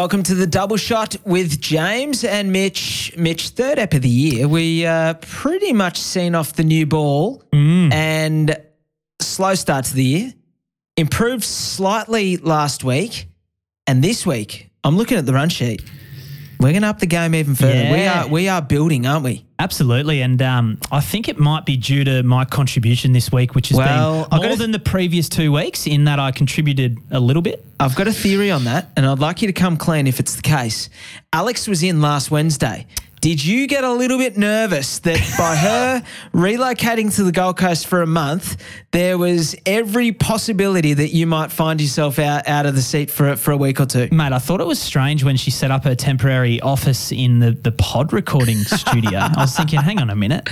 Welcome to the double shot with James and Mitch. Mitch, third ep of the year. We uh, pretty much seen off the new ball and slow start to the year. Improved slightly last week, and this week I'm looking at the run sheet. We're going to up the game even further. We Yeah. are we are building, aren't we? Absolutely, and um, I think it might be due to my contribution this week, which has Well, been I've more than the previous two weeks, in that I contributed a little bit. I've got a theory on that, and I'd like you to come clean if it's the case. Alex was in last Wednesday. Did you get a little bit nervous that by her relocating to the Gold Coast for a month, there was every possibility that you might find yourself out, out of the seat for, for a week or two? Mate, I thought it was strange when she set up her temporary office in the, the pod recording studio. I was thinking, hang on a minute,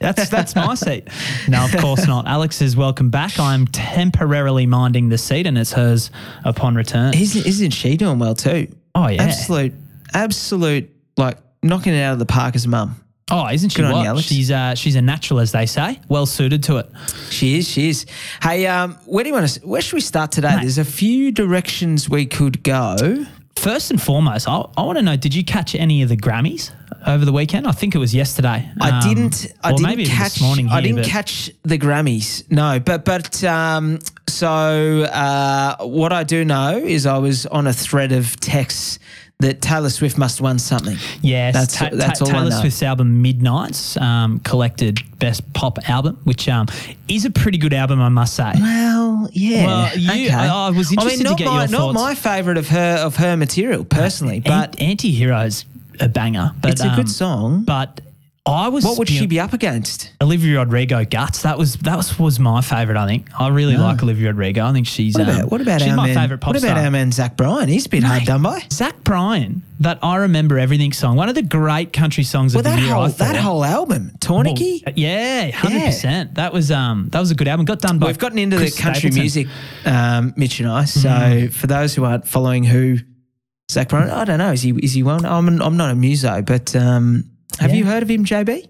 that's that's my seat. No, of course not. Alex is welcome back. I'm temporarily minding the seat, and it's hers upon return. Isn't, isn't she doing well too? Oh yeah. Absolute, absolute, like knocking it out of the park as a mum. Oh, isn't she? Good what? Alex. She's uh, she's a natural, as they say. Well suited to it. She is. She is. Hey, um, where do you want to? Where should we start today? Mate. There's a few directions we could go. First and foremost, I, I want to know: Did you catch any of the Grammys over the weekend? I think it was yesterday. I Um, didn't. I didn't catch. morning. I didn't catch the Grammys. No, but but um, so uh, what I do know is I was on a thread of texts that Taylor Swift must have won something. Yes, That's- Ta- that's Ta- all I Taylor. Swift's album Midnights um, collected Best Pop Album, which um, is a pretty good album, I must say. Well, yeah. Well, you- I- I was interested to not get my, your Not thoughts. my favourite of her of her material personally, but An- Anti-Hero's a banger, but it's a good um, song. But I was what would she be up against? Olivia Rodrigo guts. That was that was, was my favorite. I think I really like Olivia Rodrigo. I think she's What um, about what about she's our my man? favorite pop what about star. our man Zach Bryan? He's been hard Mate, done by. Zach Bryan, that I remember everything song, one of the great country songs Well, of the that year. whole I that whole album, Tourniquet. Well, yeah, hundred percent. That was um that was a good album. Got done by. We've gotten into Chris the country Stapleton. music, um, Mitch and I. So Mm. for those who aren't following who Zach Bryan, I don't know. Is he is he well? I'm I'm not a muso, but um, have Yeah. you heard of him, JB?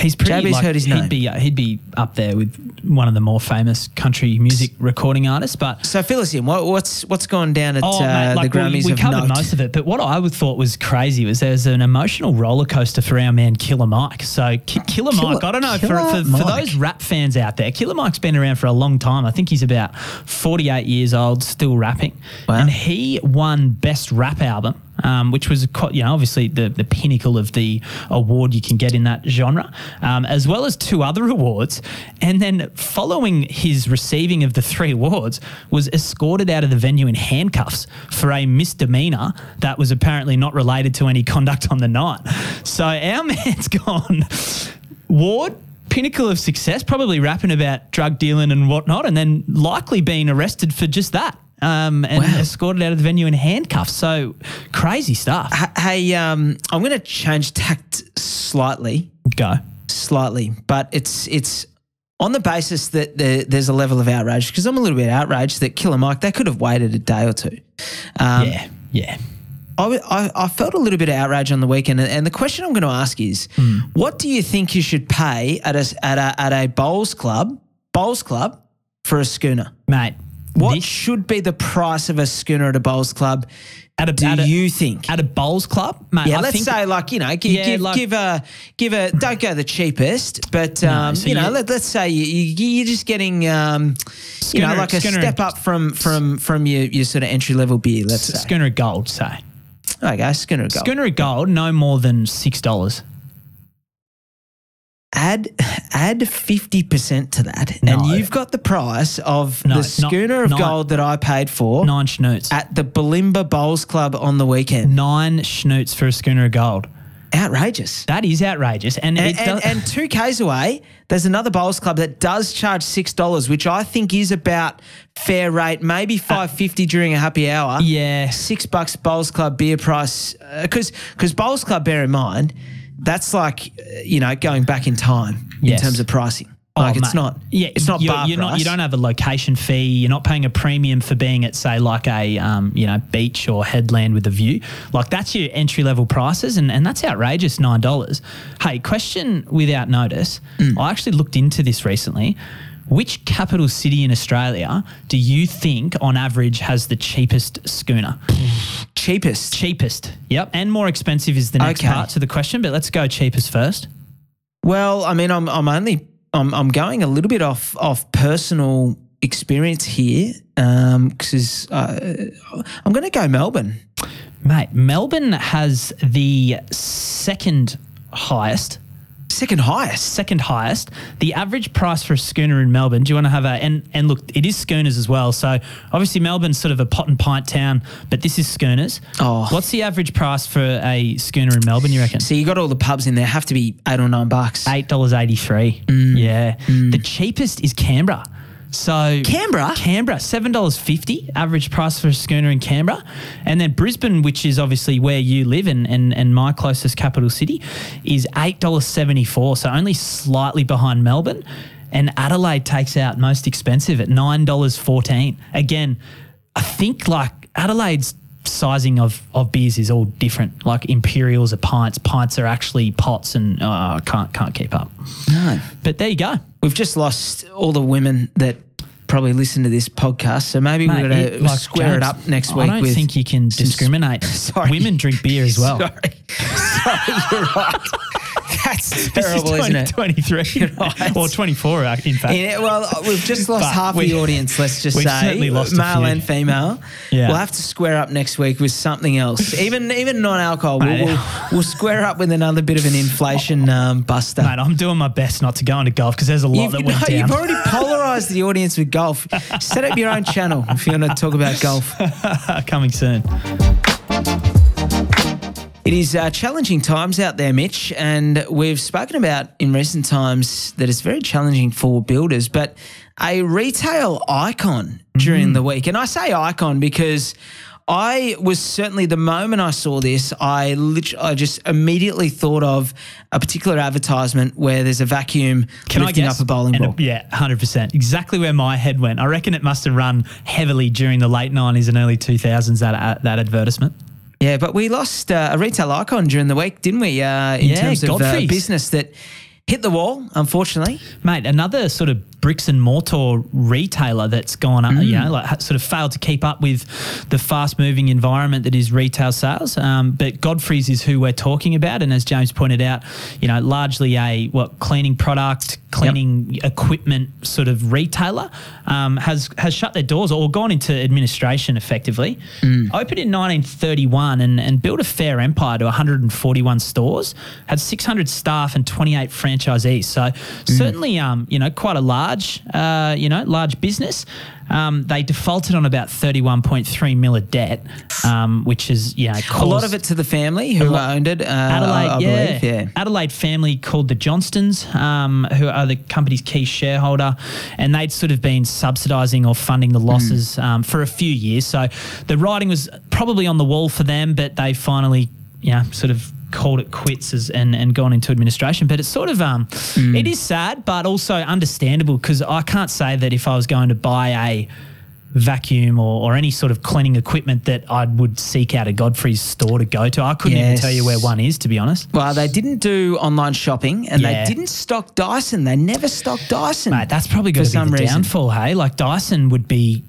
He's pretty. JB's like, heard his he'd name. be uh, he'd be up there with one of the more famous country music recording artists. But So fill us in. What, what's what's gone down at oh, uh, mate, like the Grammys we, of covered note? most of it. But what I would thought was crazy was there's an emotional roller coaster for our man Killer Mike. So Ki- Killer, Killer- Mike, I don't know for, Killer for, for those rap fans out there, Killer Mike's been around for a long time. I think he's about 48 years old, still rapping, Wow. and he won best rap album. Um, which was you know, obviously the, the pinnacle of the award you can get in that genre, um, as well as two other awards. And then following his receiving of the three awards, was escorted out of the venue in handcuffs for a misdemeanor that was apparently not related to any conduct on the night. So our man's gone, Ward. Pinnacle of success, probably rapping about drug dealing and whatnot, and then likely being arrested for just that. Um, and Wow. escorted out of the venue in handcuffs. So crazy stuff. Hey, um, I'm going to change tact slightly, Go. slightly, but it's it's on the basis that there, there's a level of outrage because I'm a little bit outraged that Killer Mike they could have waited a day or two. Um, yeah. Yeah. I felt a little bit of outrage on the weekend, and- the question I'm going to ask is, Hmm. what do you think you should pay at a at a at a bowls club bowls club for a schooner? Mate. What this- should be the price of a schooner at a bowls club? at a, Do at a, you think? at a bowls club? Mate, yeah, I let's think, say like you know, give Yeah, give, like- give a give a don't go the cheapest, but No, um, so you know, let, let's say you, you're just getting um, you know like a schooner- step up from from from your your sort of entry level beer. Let's say, Schooner of gold, say. okay, schooner of gold. Schooner gold, no more than $6. Add add fifty percent to that, No. and you've got the price of No, the not- schooner of not- gold that I paid for Nine schnoots. at the Bulimba Bowls Club on the weekend. Nine schnoots for a schooner of gold. Outrageous. That is outrageous. And, And, it and, and two k's away, there's another bowls club that does charge six dollars, which I think is about fair rate, maybe uh, five fifty during a happy hour. yeah. six bucks bowls club beer price uh, because because bowls club bear in mind that's like uh, you know going back in time Yes. in terms of pricing like Oh, it's mate. not Yeah, it's not you're, bar you're price. not. You don't have a location fee. You're not paying a premium for being at say like a um, you know beach or headland with a view. Like that's your entry level prices, and, and that's outrageous. Nine dollars. Hey, question without notice. Mm. I actually looked into this recently. Which capital city in Australia do you think, on average, has the cheapest schooner? Cheapest. Cheapest. Yep. And more expensive is the next Okay. part to the question, but let's go cheapest first. Well, I mean, I'm I'm only I'm I'm going a little bit off off personal experience here because uh, I'm going to go Melbourne. Mate, Melbourne has the second highest Second highest. second highest. The average price for a schooner in Melbourne. Do you want to have a and and look, it is schooners as well. So obviously Melbourne's sort of a pot and pint town, but this is schooners. Oh. What's the average price for a schooner in Melbourne? You reckon? So you got all the pubs in there. Have to be eight or nine bucks. Eight dollars eighty three. Mm. Yeah. The cheapest is Canberra. So Canberra? Canberra, seven dollars fifty average price for a schooner in Canberra, and then Brisbane, which is obviously where you live and and, and my closest capital city, is eight dollars seventy four. So only slightly behind Melbourne, and Adelaide takes out most expensive at nine dollars fourteen. Again, I think like Adelaide's sizing of, of beers is all different. Like imperials are pints, pints are actually pots, and uh, I can't can't keep up. No. But there you go. We've just lost all the women that probably listen to this podcast. So maybe Mate, we're going it- to like, square it up next week. I don't with. think you can discriminate. Sorry. Women drink beer as well. Sorry. Sorry, you're right. That's This is terrible, isn't it? 2023 right. or 24, uh, in fact. Yeah, well, we've just lost half we- the audience. Let's just we've say, certainly lost a male and female. Yeah. We'll have to square up next week with something else, even even non-alcohol. We'll, we'll, we'll square up with another bit of an inflation um, buster. Mate, I'm doing my best not to go into golf because there's a lot You've, that no, went down. you've already polarized the audience with golf. Set up your own channel if you want to talk about golf. Coming soon. It is uh, challenging times out there, Mitch, and we've spoken about in recent times that it's very challenging for builders, but a retail icon during the week. And I say icon because I was certainly the moment I saw this, I literally, I just immediately thought of a particular advertisement where there's a vacuum Can lifting up a bowling And ball. yeah, 100%. Exactly where my head went. I reckon it must have run heavily during the late 90s and early 2000s, that, uh, that advertisement. Yeah, but we lost uh, a retail icon during the week, didn't we? Uh, in Yeah, terms of uh, business that hit the wall, unfortunately. Mate, another sort of bricks and mortar retailer that's gone up, you know, like sort of failed to keep up with the fast moving environment that is retail sales. Um, but Godfrey's is who we're talking about. And as James pointed out, you know, largely a what cleaning product, cleaning equipment sort of retailer um, has has shut their doors or gone into administration effectively. Opened in 1931 and, and built a fair empire to 141 stores, had 600 staff and 28 franchisees. So certainly, um, you know, quite a large, uh, you know, large business. Um, they defaulted on about 31.3 mil of debt, um, which is, know, A lot of it to the family who lot- owned it. Uh, Adelaide, I, I yeah. believe. Yeah. Adelaide family called the Johnstons, um, who are the company's key shareholder, and they'd sort of been subsidising or funding the losses Hmm. um, for a few years. So the writing was probably on the wall for them, but they finally, you know, sort of called it quits as, and, and gone into administration. But it's sort of, um, Hmm. it is sad, but also understandable because I can't say that if I was going to buy a vacuum or, or any sort of cleaning equipment that I would seek out a Godfrey's store to go to. I couldn't even tell you where one is, to be honest. Well, they didn't do online shopping and Yeah. they didn't stock Dyson. They never stocked Dyson. Mate, that's probably For going to some be the reason. downfall, hey? Like Dyson would be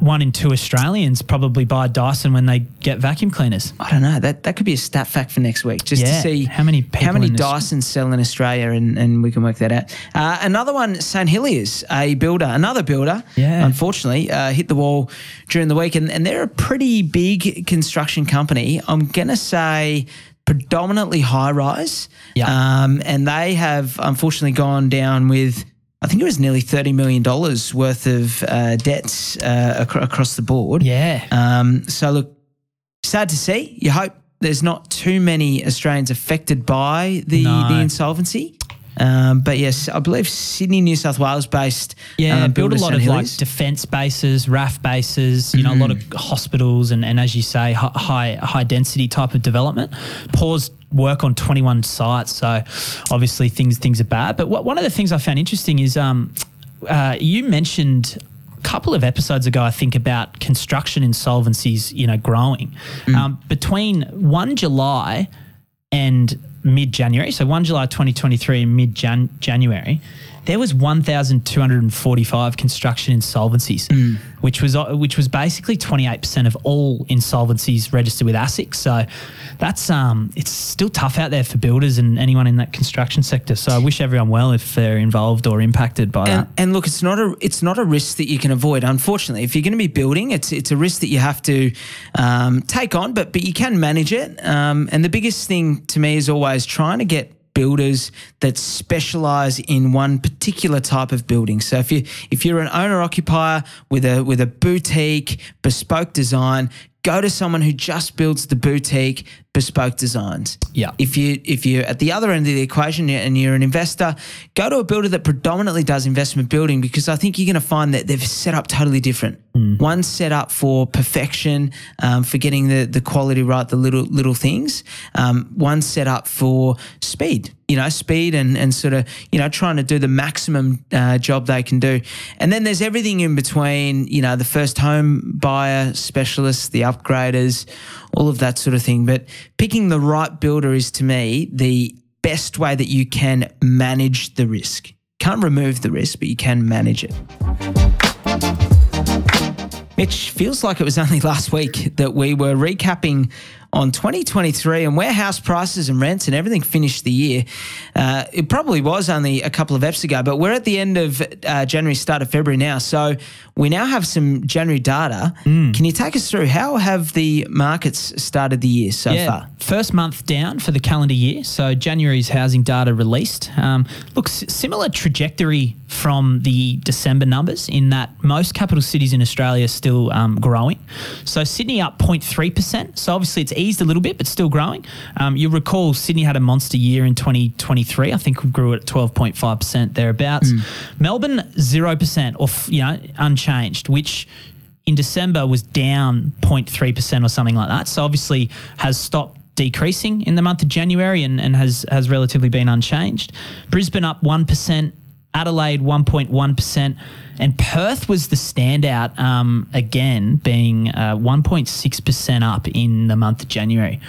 one in two Australians probably buy Dyson when they get vacuum cleaners. I don't know. That that could be a stat fact for next week, just Yeah. to see How many how many this- Dysons sell in Australia, and, and we can work that out. Uh, another one, St Hilliers, a builder, another builder. Yeah. unfortunately, uh, hit the wall during the week, and, and they're a pretty big construction company. I'm gonna say predominantly high rise. Yeah. Um, and they have unfortunately gone down with. I think it was nearly thirty million dollars worth of uh, debts uh, acro- across the board. Yeah. Um, so look, sad to see. You hope there's not too many Australians affected by the No. the insolvency. Um, but yes, I believe Sydney, New South Wales based. Yeah, um, build a lot of like defence bases, RAF bases, you know, a lot of hospitals and, and as you say, hi- high high density type of development. Paused work on 21 sites, so obviously things things are bad. But what, one of the things I found interesting is um, uh, you mentioned a couple of episodes ago, I think, about construction insolvencies, you know, growing. Um, between 1 July and mid January, so 1 July 2023 and mid January, there was 1,245 construction insolvencies, Hmm. which was uh, which was basically 28% of all insolvencies registered with ASIC. So that's um, it's still tough out there for builders and anyone in that construction sector. So I wish everyone well if they're involved or impacted by And, that. and look, it's not a it's not a risk that you can avoid. Unfortunately, if you're going to be building, it's it's a risk that you have to um, take on, but but you can manage it. Um, and the biggest thing to me is always trying to get builders that specialize in one particular type of building. So if you if you're an owner occupier with a with a boutique bespoke design, go to someone who just builds the boutique bespoke designs. Yeah. If you if you're at the other end of the equation and you're an investor, go to a builder that predominantly does investment building because I think you're going to find that they've set up totally different. One set up for perfection, um, for getting the the quality right, the little little things. Um, one's set up for speed. You know, speed and and sort of you know trying to do the maximum uh, job they can do. And then there's everything in between. You know, the first home buyer specialists, the upgraders, all of that sort of thing. But picking the right builder is to me the best way that you can manage the risk. Can't remove the risk, but you can manage it. Mitch, feels like it was only last week that we were recapping on 2023 and where house prices and rents and everything finished the year. Uh, it probably was only a couple of eps ago, but we're at the end of uh, January, start of February now. So we now have some January data. Can you take us through how have the markets started the year so far? First month down for the calendar year. So January's housing data released. Um, looks similar trajectory from the December numbers in that most capital cities in Australia are still um, growing. So Sydney up 0.3%. So obviously it's eased a little bit, but still growing. Um, you'll recall Sydney had a monster year in 2023. I think we grew at 12.5% thereabouts. Melbourne 0% or, you know, unchanged, which in December was down 0.3% or something like that. So obviously has stopped decreasing in the month of January and, and has, has relatively been unchanged. Brisbane up 1%, Adelaide 1.1%, and Perth was the standout um, again, being uh, 1.6% up in the month of January.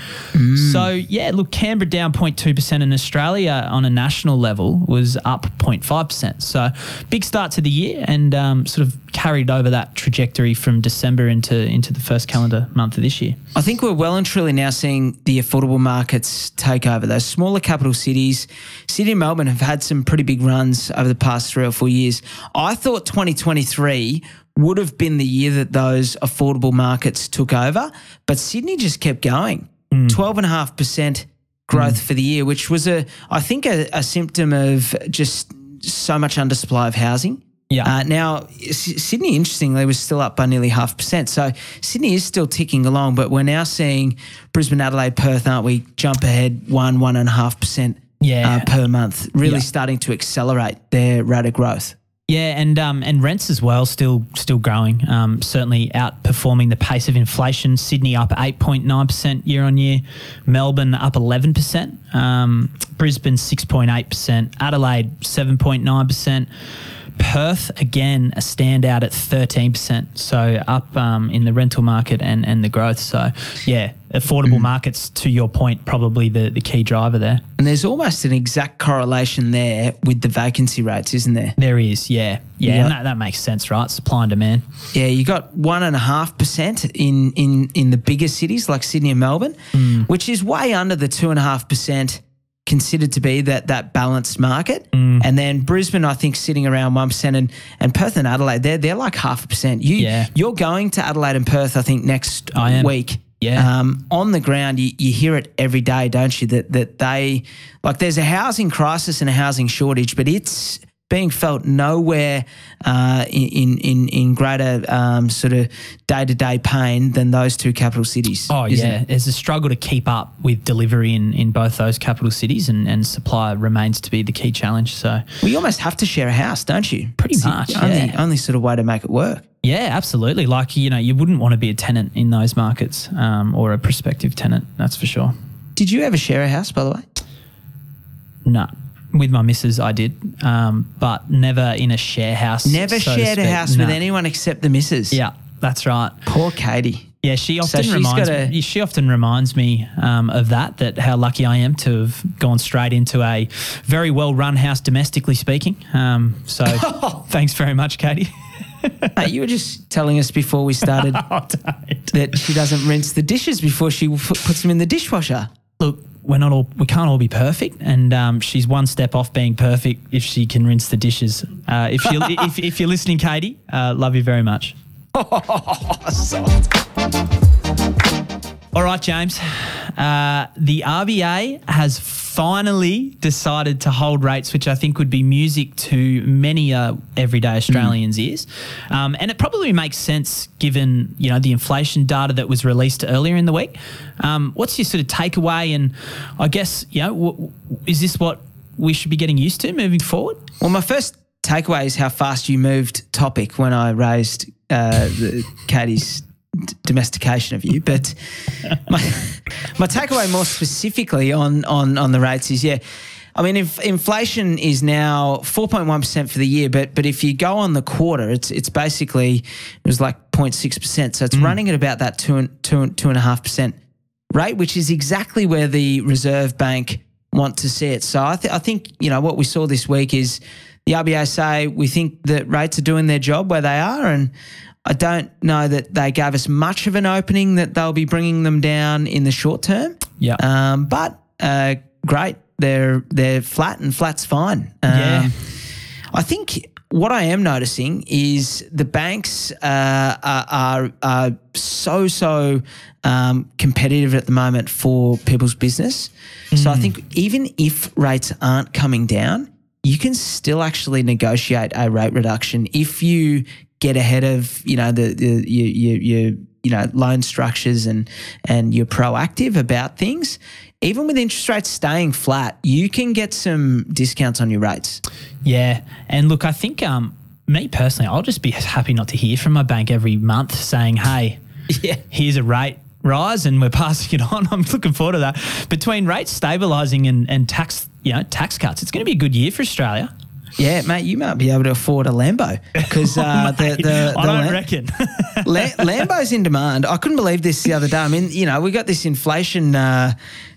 So, yeah, look, Canberra down 0.2% and Australia on a national level was up 0.5%. So, big start to the year and um, sort of carried over that trajectory from December into, into the first calendar month of this year. I think we're well and truly now seeing the affordable markets take over. Those smaller capital cities, Sydney and Melbourne have had some pretty big runs over the past three or four years. I thought 2023 would have been the year that those affordable markets took over, but Sydney just kept going. 12.5% growth for the year, which was a, I think, a, a symptom of just so much undersupply of housing. Yeah. Uh, now, S- Sydney, interestingly, was still up by nearly half percent. So Sydney is still ticking along, but we're now seeing Brisbane, Adelaide, Perth, aren't we? Jump ahead one, one and a half percent Yeah. uh, per month, really Yeah. starting to accelerate their rate of growth. Yeah, and um, and rents as well still still growing. Um, certainly outperforming the pace of inflation. Sydney up eight point nine percent year on year. Melbourne up eleven percent. Um, Brisbane six point eight percent. Adelaide seven point nine percent. Perth again a standout at thirteen percent. So up um, in the rental market and and the growth. So yeah, affordable markets to your point probably the the key driver there. And there's almost an exact correlation there with the vacancy rates, isn't there? There is yeah yeah, and that, that makes sense right supply and demand. Yeah, you got one and a half percent in in in the bigger cities like Sydney and Melbourne, which is way under the two and a half percent considered to be that that balanced market. And then Brisbane, I think, sitting around one percent, and and Perth and Adelaide, they're they're like half a percent. You Yeah. you're going to Adelaide and Perth, I think, next I week. Yeah. Um, on the ground, you, you hear it every day, don't you? That that they like there's a housing crisis and a housing shortage, but it's being felt nowhere uh, in in in greater um, sort of day to day pain than those two capital cities. Oh yeah, it? there's a struggle to keep up with delivery in, in both those capital cities, and, and supply remains to be the key challenge. So we almost have to share a house, don't you? Pretty It's the much, Only yeah. only sort of way to make it work. yeah, absolutely. Like you know, you wouldn't want to be a tenant in those markets, um, or a prospective tenant. That's for sure. Did you ever share a house, by the way? No, with my missus, I did, um, but never in a share house. Never so shared a house with anyone except the missus. Yeah, that's right. Poor Katie. Yeah, she often she's reminds gotta- me. She often reminds me um, of that. That how lucky I am to have gone straight into a very well run house, domestically speaking. Um, so thanks very much, Katie. Hey, you were just telling us before we started Oh, don't. that she doesn't rinse the dishes before she f- puts them in the dishwasher. Look, we're not all. We can't all be perfect, and um, she's one step off being perfect if she can rinse the dishes. Uh, if you if, if you're listening, Katie, uh, love you very much. All right, James. Uh, the RBA has finally decided to hold rates, which I think would be music to many uh, everyday Australians' ears, um, and it probably makes sense given you know the inflation data that was released earlier in the week. Um, what's your sort of takeaway? And I guess you know, w- is this what we should be getting used to moving forward? Well, my first takeaway is how fast you moved topic when I raised uh, the, Katie's d- domestication of you. But my, my takeaway more specifically on, on, on the rates is, yeah, I mean, if inflation is now 4.1% for the year, but but if you go on the quarter, it's it's basically, it was like 0.6%. So it's hmm. running at about that two and, two, and- two and a half percent rate, which is exactly where the Reserve Bank want to see it. So I, th- I think you know what we saw this week is the RBA say we think that rates are doing their job where they are, and I don't know that they gave us much of an opening that they'll be bringing them down in the short term. Yeah. Um, but uh, great, they're they're flat and flat's fine. Um, Yeah. I think what I am noticing is the banks uh, are, are, are so so um, competitive at the moment for people's business. So I think even if rates aren't coming down, you can still actually negotiate a rate reduction if you get ahead of you know the, the you, you, you you know loan structures and and you're proactive about things. Even with interest rates staying flat, you can get some discounts on your rates. Yeah, and look, I think um, me personally, I'll just be happy not to hear from my bank every month saying, "Hey, Yeah. here's a rate rise, and we're passing it on." I'm looking forward to that. Between rates stabilising and, and tax, you know, tax cuts, it's going to be a good year for Australia. Yeah, mate, you might be able to afford a Lambo because uh, the, Mate, the, I the don't Lam- reckon. La- Lambo's in demand. I couldn't believe this the other day. I mean, you know, we got this inflation uh,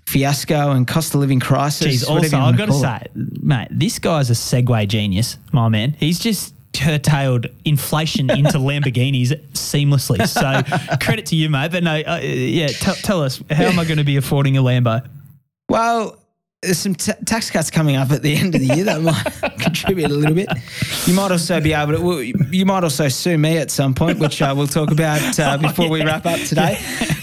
fiasco and cost of living crisis. Jeez, also, I've got to say, it. mate, this guy's a segue genius, my man. He's just curtailed inflation into Lamborghinis seamlessly. So credit to you, mate. But no, uh, yeah, t- tell us, how am I going to be affording a Lambo? Well, there's some ta tax cuts coming up at the end of the year that might contribute a little bit. You might also be able to. well, You might also sue me at some point, which uh, we'll talk about uh, before we wrap up today.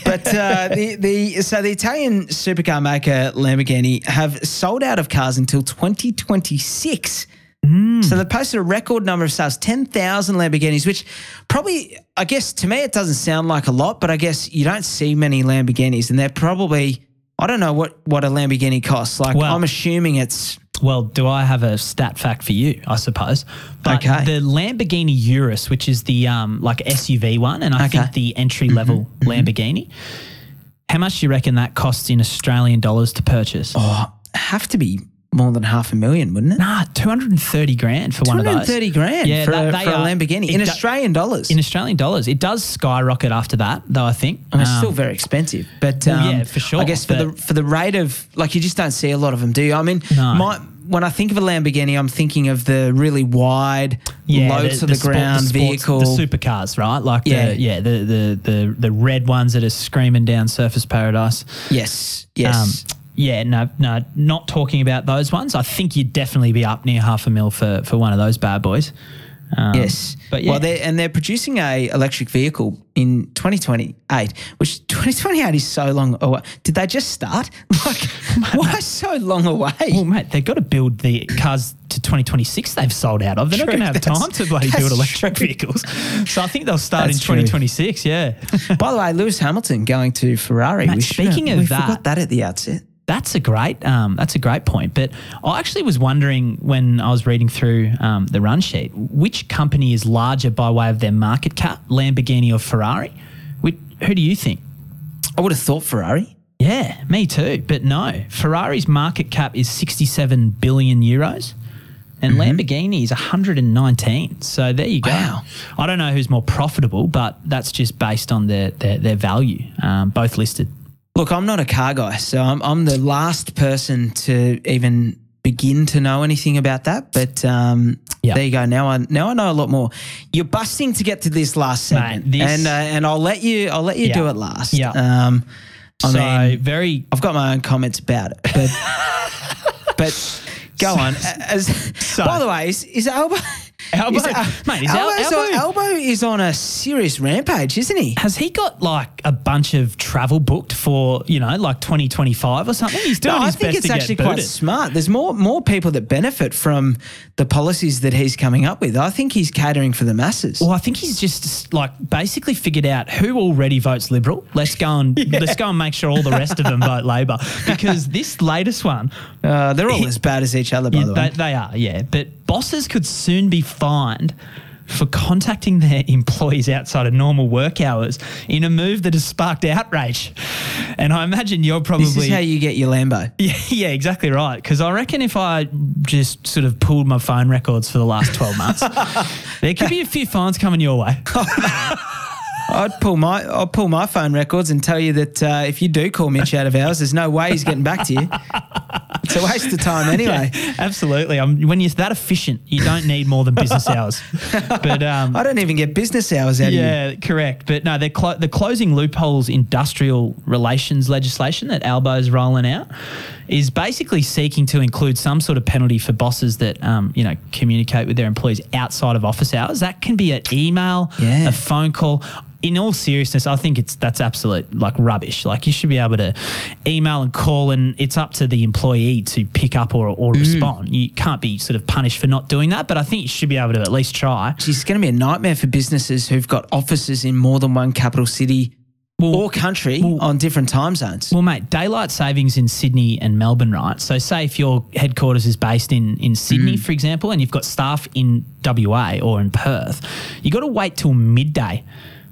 But uh, the the so the Italian supercar maker Lamborghini have sold out of cars until 2026. Mm. So they posted a record number of sales, 10,000 Lamborghinis, which probably, I guess to me, it doesn't sound like a lot, but I guess you don't see many Lamborghinis and they're probably, I don't know what, what a Lamborghini costs. Like, Well- I'm assuming it's, Well, do I have a stat fact for you? I suppose. But Okay. the Lamborghini Urus, which is the um, like SUV one, and I Okay. think the entry mm-hmm. level mm-hmm. Lamborghini. How much do you reckon that costs in Australian dollars to purchase? oh, have to be more than half a million, wouldn't it? Nah, two hundred and thirty grand for one of those. 230 grand Yeah, for, they- a, for a Lamborghini in do- Australian dollars. In Australian dollars, it does skyrocket after that, though. I think. I mean, it's Um, still very expensive, but well, um, yeah, for sure, I guess for the for the rate of like you just don't see a lot of them, do you? I mean, No. my when I think of a Lamborghini, I'm thinking of the really wide, low to the, sport- ground sports- vehicle. the supercars, right? Like Yeah. the yeah, the, the the the red ones that are screaming down Surfers Paradise. yes, yes. Um, yeah, no, no, not talking about those ones. I think you'd definitely be up near half a mil for for one of those bad boys. Um, Yes, but yeah, Well, they're, and they're producing a electric vehicle in 2028, which 2028 is so long away. Did they just start? Like, why so long away? well, mate, they've got to build the cars to 2026. They've sold out of. They're not going to have time to bloody build electric true. vehicles. So I think they'll start That's in true. 2026. Yeah. By the way, Lewis Hamilton going to Ferrari. Mate, we should- speaking of we that- forgot that at the outset. That's a great. Um, that's a great point. But I actually was wondering when I was reading through um, the run sheet, which company is larger by way of their market cap, Lamborghini or Ferrari? Which, who do you think? I would have thought Ferrari. Yeah, me too. But no, Ferrari's market cap is 67 billion euros, and Lamborghini is 119. So there you go. Wow. I don't know who's more profitable, but that's just based on their their, their value, um, both listed. Look, I'm not a car guy, so I'm, I'm the last person to even begin to know anything about that. But um, Yeah. there you go. Now I now I know a lot more. You're busting to get to this last Mate, segment, this- and uh, and I'll let you I'll let you do it last. Yeah. Um, I so mean, very I've got my own comments about it, but but go on. As, by the way, is, is Albo? Albo- is, mate, is on- Albo- is on a serious rampage, isn't he? Has he got like a bunch of travel booked for you know like 2025 or something? He's doing No, I think best it's actually quite smart. There's more more people that benefit from the policies that he's coming up with. I think he's catering for the masses. Well, I think he's just like basically figured out who already votes Liberal. Let's go and let's go and make sure all the rest of them vote Labor because this latest one, Uh, they're all as bad as each other, by yeah, the they, way. they are, yeah. But bosses could soon be fined for contacting their employees outside of normal work hours in a move that has sparked outrage. And I imagine you're probably This is how you get your Lambo. Yeah, yeah, exactly right. Because I reckon if I just sort of pulled my phone records for the last 12 months, there could be a few fines coming your way. I'd pull my I'll pull my phone records and tell you that uh, if you do call Mitch out of hours, there's no way he's getting back to you. It's a waste of time anyway. Absolutely. Um, when you're that efficient, you don't need more than business hours. But um, I don't even get business hours out of you. yeah, correct. But no, they're clo- the closing loopholes industrial relations legislation that Albo's rolling out is basically seeking to include some sort of penalty for bosses that um, you know communicate with their employees outside of office hours. That can be an email, Yeah. a phone call. In all seriousness, I think it's that's absolute like rubbish. Like you should be able to email and call, and it's up to the employee to pick up or, or mm. respond. You can't be sort of punished for not doing that, but I think you should be able to at least try. It's going to be a nightmare for businesses who've got offices in more than one capital city or country on different time zones. Well, mate, daylight savings in Sydney and Melbourne, right? So, say if your headquarters is based in in Sydney, mm. for example, and you've got staff in WA or in Perth, you got to wait till midday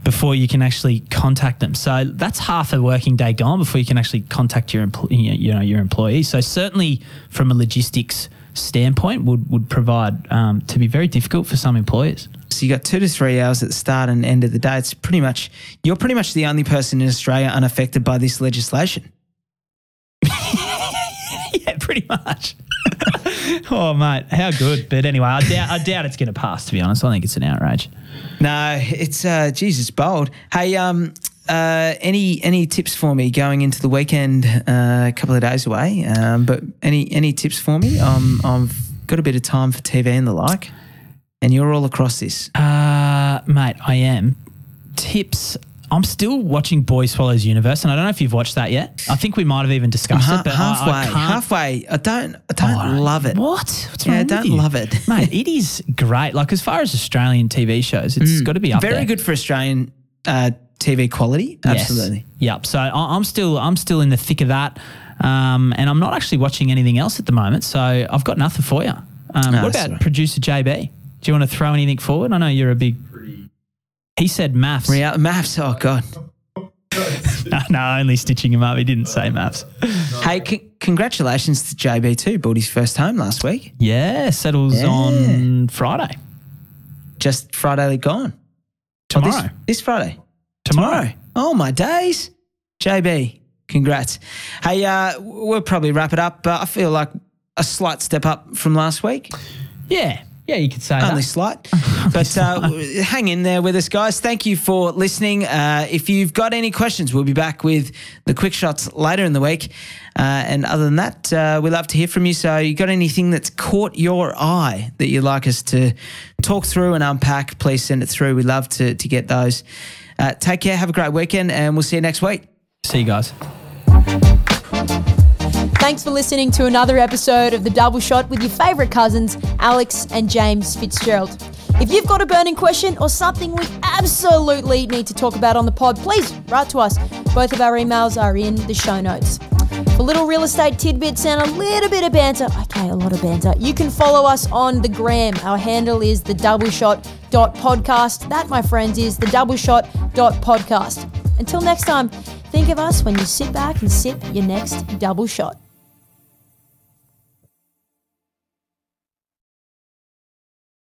before you can actually contact them. So that's half a working day gone before you can actually contact your empl- you know your employees. So certainly from a logistics standpoint, would would provide um, to be very difficult for some employers. So you got two to three hours at the start and end of the day. It's pretty much you're pretty much the only person in Australia unaffected by this legislation. yeah, pretty much. oh, mate, how good. But anyway, I doubt, I doubt it's going to pass, to be honest. I think it's an outrage. No, it's uh, Jesus bold. Hey, um, uh, any any tips for me going into the weekend? Uh, a couple of days away, um, but any any tips for me? Um, I've got a bit of time for TV and the like, and you're all across this. Uh, mate, I am. Tips. I'm still watching Boy Swallows Universe, and I don't know if you've watched that yet. I think we might have even discussed Ha- it, but I- halfway, I, can't. halfway. I don't, I don't Oh, love it. What? What's Yeah, I don't you? love it. mate. It is great. Like as far as Australian TV shows, it's got to be up Mm. Very there. good for Australian uh, TV quality. Yes. Absolutely. Yep. So I- I'm still I'm still in the thick of that, um, and I'm not actually watching anything else at the moment. So I've got nothing for you. Um, what about right. producer JB? Do you want to throw anything forward? I know you're a big. He said maths. Real maths. Oh god. no, no, only stitching him up. He didn't say maths. Hey, c- congratulations to JB too. Bought his first home last week. Yeah, settles Yeah. on Friday. Just Friday gone. Oh, Tomorrow. this, this Friday. Tomorrow. Oh my days. JB, congrats. Hey, uh, we'll probably wrap it up. But I feel like a slight step up from last week. Yeah. Yeah, you could say Only that. slight. but uh, hang in there with us, guys. Thank you for listening. Uh, if you've got any questions, we'll be back with the quick shots later in the week. Uh, and other than that, uh, we love to hear from you. So, you got anything that's caught your eye that you'd like us to talk through and unpack? Please send it through. We love to to get those. Uh, take care. Have a great weekend, and we'll see you next week. See you guys. Thanks for listening to another episode of The Double Shot with your favourite cousins, Alex and James Fitzgerald. If you've got a burning question or something we absolutely need to talk about on the pod, please write to us. Both of our emails are in the show notes. For little real estate tidbits and a little bit of banter, okay, a lot of banter, you can follow us on the gram. Our handle is the double shot dot podcast. That, my friends, is the double shot dot podcast. Until next time, think of us when you sit back and sip your next double shot.